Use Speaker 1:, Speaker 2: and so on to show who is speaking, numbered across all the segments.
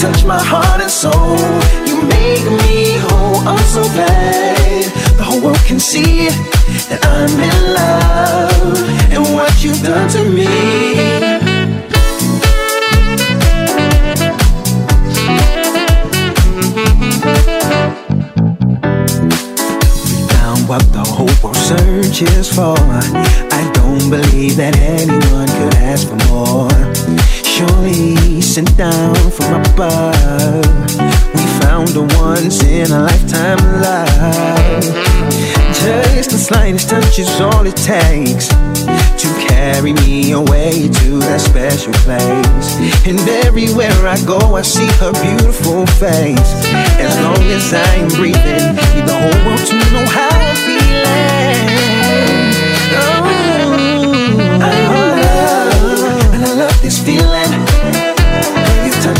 Speaker 1: touch my heart and soul. You make me whole. I'm so glad the whole world can see that I'm in love, and what you've done to me. what the whole world searches for. I don't believe that anyone could ask for more. Surely sent down from above. We found a once in a lifetime love. Just the slightest touch is all it takes to carry me away to that special place. And everywhere I go, I see her beautiful face. As long as I'm breathing, need the whole world to know how I'm feeling. Oh, I'm love, and I love this feeling.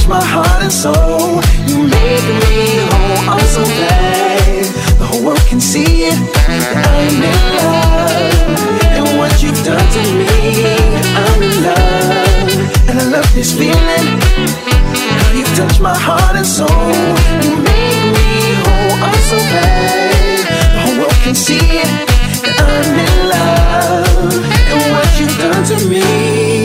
Speaker 1: My heart and soul. You make me whole. I'm so glad the whole world can see it. That I'm in love, and what you've done to me, I'm in love, and I love this feeling. Girl, you touch my heart and soul. You make me whole. I'm so glad the whole world can see it. That I'm in love, and what you've done to me.